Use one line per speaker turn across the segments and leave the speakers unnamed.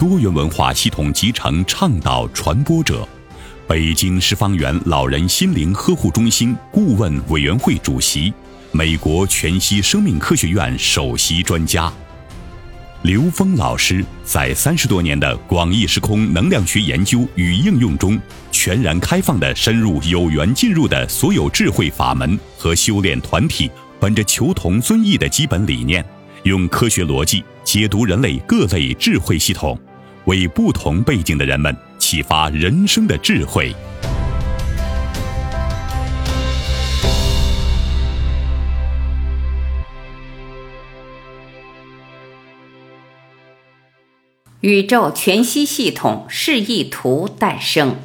多元文化系统集成倡导传播者，北京十方园老人心灵呵护中心顾问委员会主席，美国全息生命科学院首席专家。刘峰老师在三十多年的广义时空能量学研究与应用中，全然开放地深入有缘进入的所有智慧法门和修炼团体，本着求同尊异的基本理念，用科学逻辑解读人类各类智慧系统，为不同背景的人们启发人生的智慧。
宇宙全息系统示意图诞生。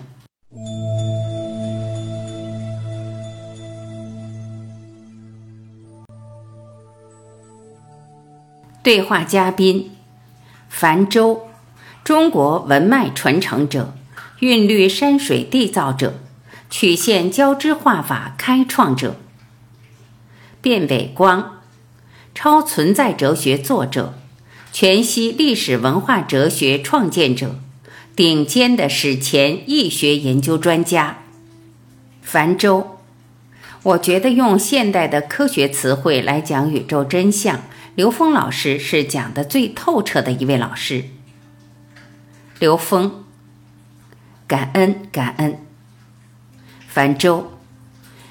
对话嘉宾：樊舟，中国文脉传承者，韵律山水缔造者，曲线交织画法开创者。卞伟光，超存在哲学作者。全息历史文化哲学创建者，顶尖的史前易学研究专家，樊周。我觉得用现代的科学词汇来讲宇宙真相，刘峰老师是讲的最透彻的一位老师。刘峰，感恩感恩。樊周，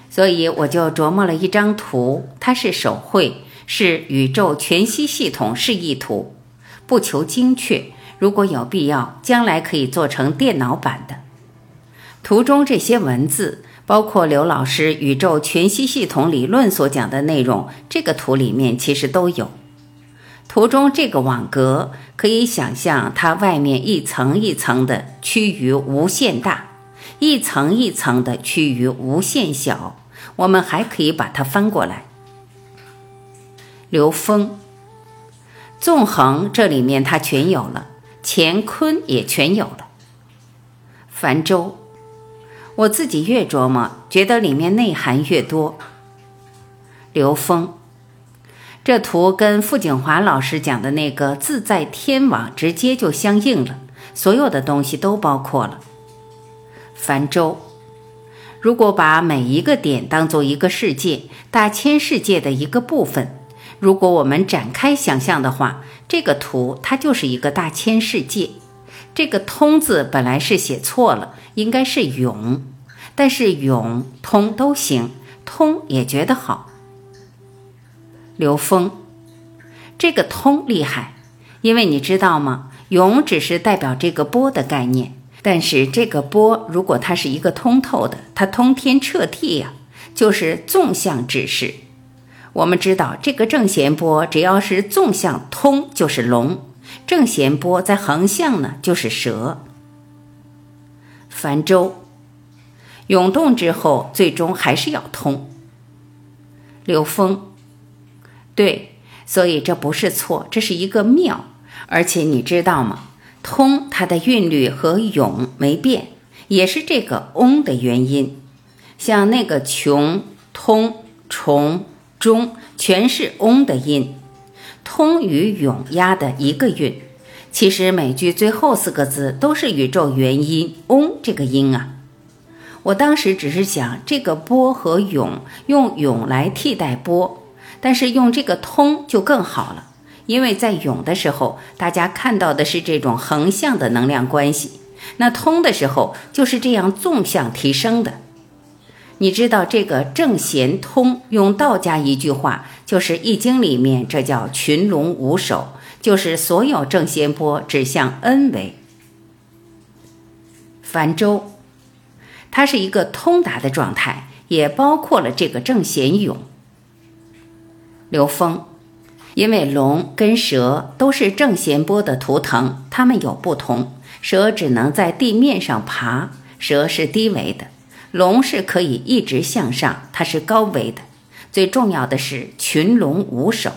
所以我就琢磨了一张图，它是手绘，是宇宙全息系统示意图。不求精确，如果有必要，将来可以做成电脑版的。图中这些文字，包括刘老师宇宙全息系统理论所讲的内容，这个图里面其实都有。图中这个网格，可以想象它外面一层一层的趋于无限大，一层一层的趋于无限小。我们还可以把它翻过来。刘峰。纵横这里面它全有了，乾坤也全有了。樊舟，我自己越琢磨，觉得里面内涵越多。刘峰，这图跟傅景华老师讲的那个自在天网直接就相应了，所有的东西都包括了。凡舟，如果把每一个点当做一个世界，大千世界的一个部分。如果我们展开想象的话，这个图它就是一个大千世界。这个“通”字本来是写错了，应该是“永”，但是“永”“通”都行，“通”也觉得好。刘峰，这个“通”厉害，因为你知道吗？“永”只是代表这个波的概念，但是这个波如果它是一个通透的，它通天彻地呀，就是纵向指示。我们知道，这个正弦波只要是纵向通就是龙，正弦波在横向呢就是蛇。泛舟，涌动之后最终还是要通。刘峰，对，所以这不是错，这是一个妙。而且你知道吗？通它的韵律和咏没变，也是这个嗡的原因。像那个穷通重。中全是嗡的音，通与永压的一个韵。其实每句最后四个字都是宇宙元音嗡这个音啊。我当时只是想这个波和永用永来替代波，但是用这个通就更好了，因为在永的时候，大家看到的是这种横向的能量关系，那通的时候就是这样纵向提升的。你知道这个正弦通，用道家一句话，就是《易经》里面，这叫群龙无首，就是所有正弦波指向 N 维。泛舟，它是一个通达的状态，也包括了这个正弦涌。刘峰，因为龙跟蛇都是正弦波的图腾，它们有不同，蛇只能在地面上爬，蛇是低维的；龙是可以一直向上，它是高维的。最重要的是群龙无首。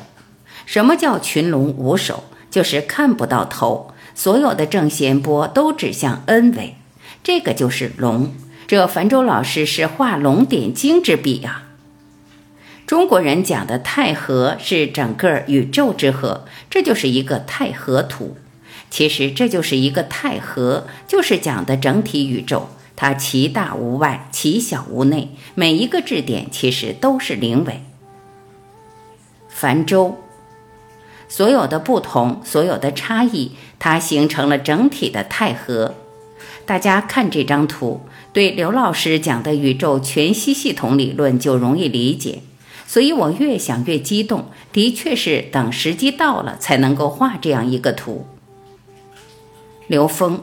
什么叫群龙无首？就是看不到头，所有的正弦波都指向 N 维，这个就是龙。这樊州老师是画龙点睛之笔啊！中国人讲的太和是整个宇宙之和，这就是一个太和图。其实这就是一个太和，就是讲的整体宇宙。它其大无外，其小无内，每一个质点其实都是零维。繁周，所有的不同，所有的差异，它形成了整体的太和。大家看这张图，对刘老师讲的宇宙全息系统理论就容易理解。所以我越想越激动，的确是等时机到了才能够画这样一个图。刘峰。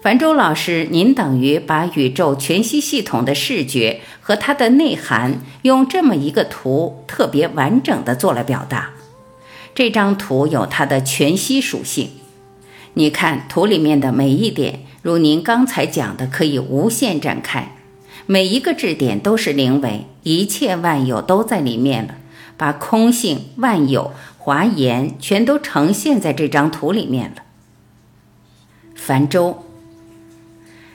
樊周老师，您等于把宇宙全息系统的视觉和它的内涵，用这么一个图特别完整的做了表达。这张图有它的全息属性。你看图里面的每一点，如您刚才讲的，可以无限展开，每一个质点都是零维，一切万有都在里面了，把空性、万有、华严全都呈现在这张图里面了。樊舟。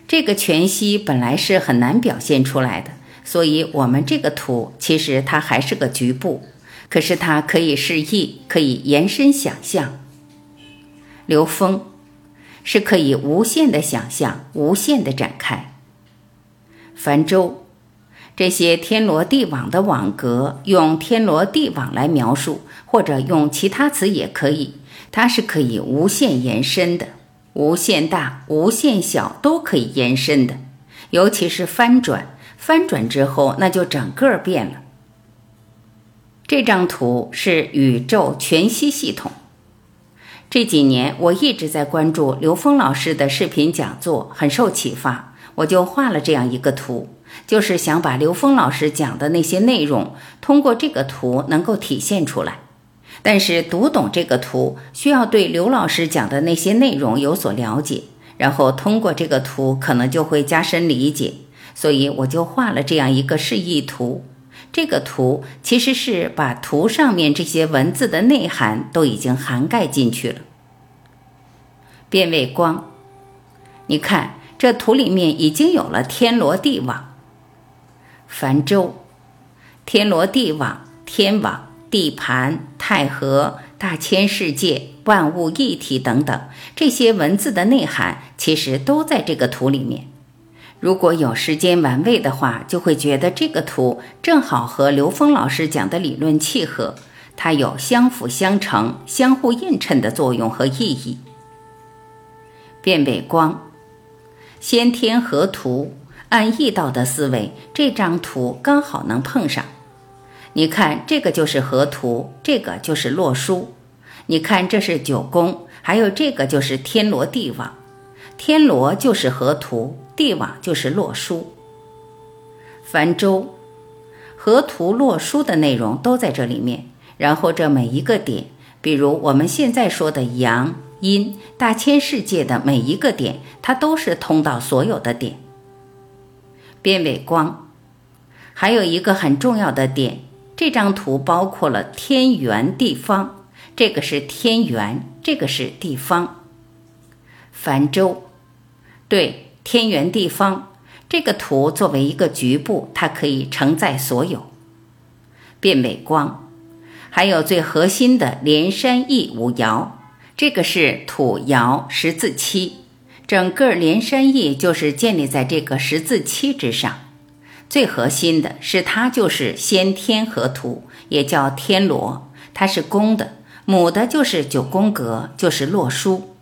这个全息本来是很难表现出来的，所以我们这个图其实它还是个局部，可是它可以示意，可以延伸想象。刘峰是可以无限的想象，无限的展开。樊舟这些天罗地网的网格，用天罗地网来描述，或者用其他词也可以，它是可以无限延伸的。无限大、无限小都可以延伸的，尤其是翻转，翻转之后那就整个变了。这张图是宇宙全息系统。这几年我一直在关注刘峰老师的视频讲座，很受启发，我就画了这样一个图，就是想把刘峰老师讲的那些内容通过这个图能够体现出来。但是读懂这个图，需要对刘老师讲的那些内容有所了解，然后通过这个图，可能就会加深理解。所以我就画了这样一个示意图。这个图其实是把图上面这些文字的内涵都已经涵盖进去了。变位光，你看这图里面已经有了天罗地网。繁周，天罗地网，天网。地盘、太和、大千世界、万物一体等等，这些文字的内涵其实都在这个图里面。如果有时间玩味的话，就会觉得这个图正好和刘峰老师讲的理论契合，它有相辅相成、相互映衬的作用和意义。变位光，先天合图，按易道的思维，这张图刚好能碰上。你看，这个就是河图，这个就是洛书。你看，这是九宫，还有这个就是天罗地网。天罗就是河图，地网就是洛书。凡周，河图洛书的内容都在这里面。然后这每一个点，比如我们现在说的阳、因、大千世界的每一个点，它都是通到所有的点。变尾光，还有一个很重要的点。这张图包括了天圆地方，这个是天圆，这个是地方。繁周，对，天圆地方。这个图作为一个局部，它可以承载所有。变美光，还有最核心的连山易五爻，这个是土爻十字七，整个连山易就是建立在这个十字七之上。最核心的是，它就是先天合图，也叫天罗，它是公的，母的就是九宫格，就是洛书。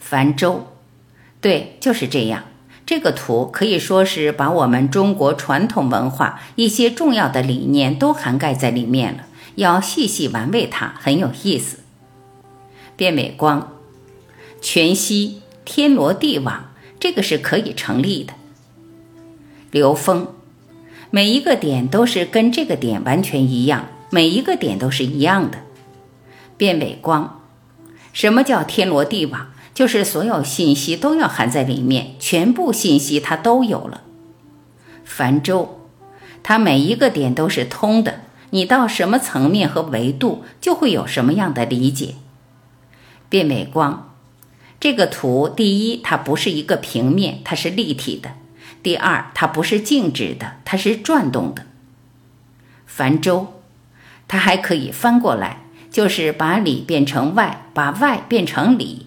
樊周，对，就是这样。这个图可以说是把我们中国传统文化一些重要的理念都涵盖在里面了。要细细玩味它，很有意思。变美光，全息天罗地网，这个是可以成立的。流风，每一个点都是跟这个点完全一样，每一个点都是一样的。变尾光，什么叫天罗地网？就是所有信息都要含在里面，全部信息它都有了。繁周，它每一个点都是通的，你到什么层面和维度，就会有什么样的理解。变美光，这个图，第一，它不是一个平面，它是立体的；第二，它不是静止的，它是转动的。繁周，它还可以翻过来，就是把里变成外，把外变成里。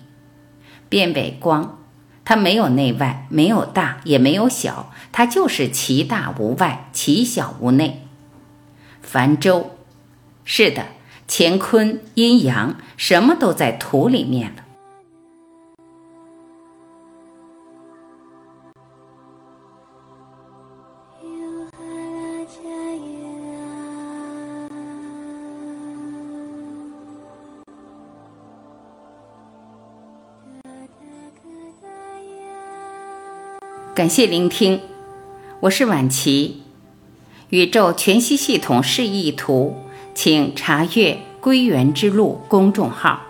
变美光，它没有内外，没有大，也没有小，它就是其大无外，其小无内。繁周，是的，乾坤阴阳，什么都在土里面了。感谢聆听，我是晚琪。宇宙全息系统示意图，请查阅“归元之路”公众号。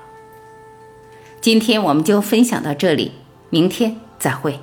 今天我们就分享到这里，明天再会。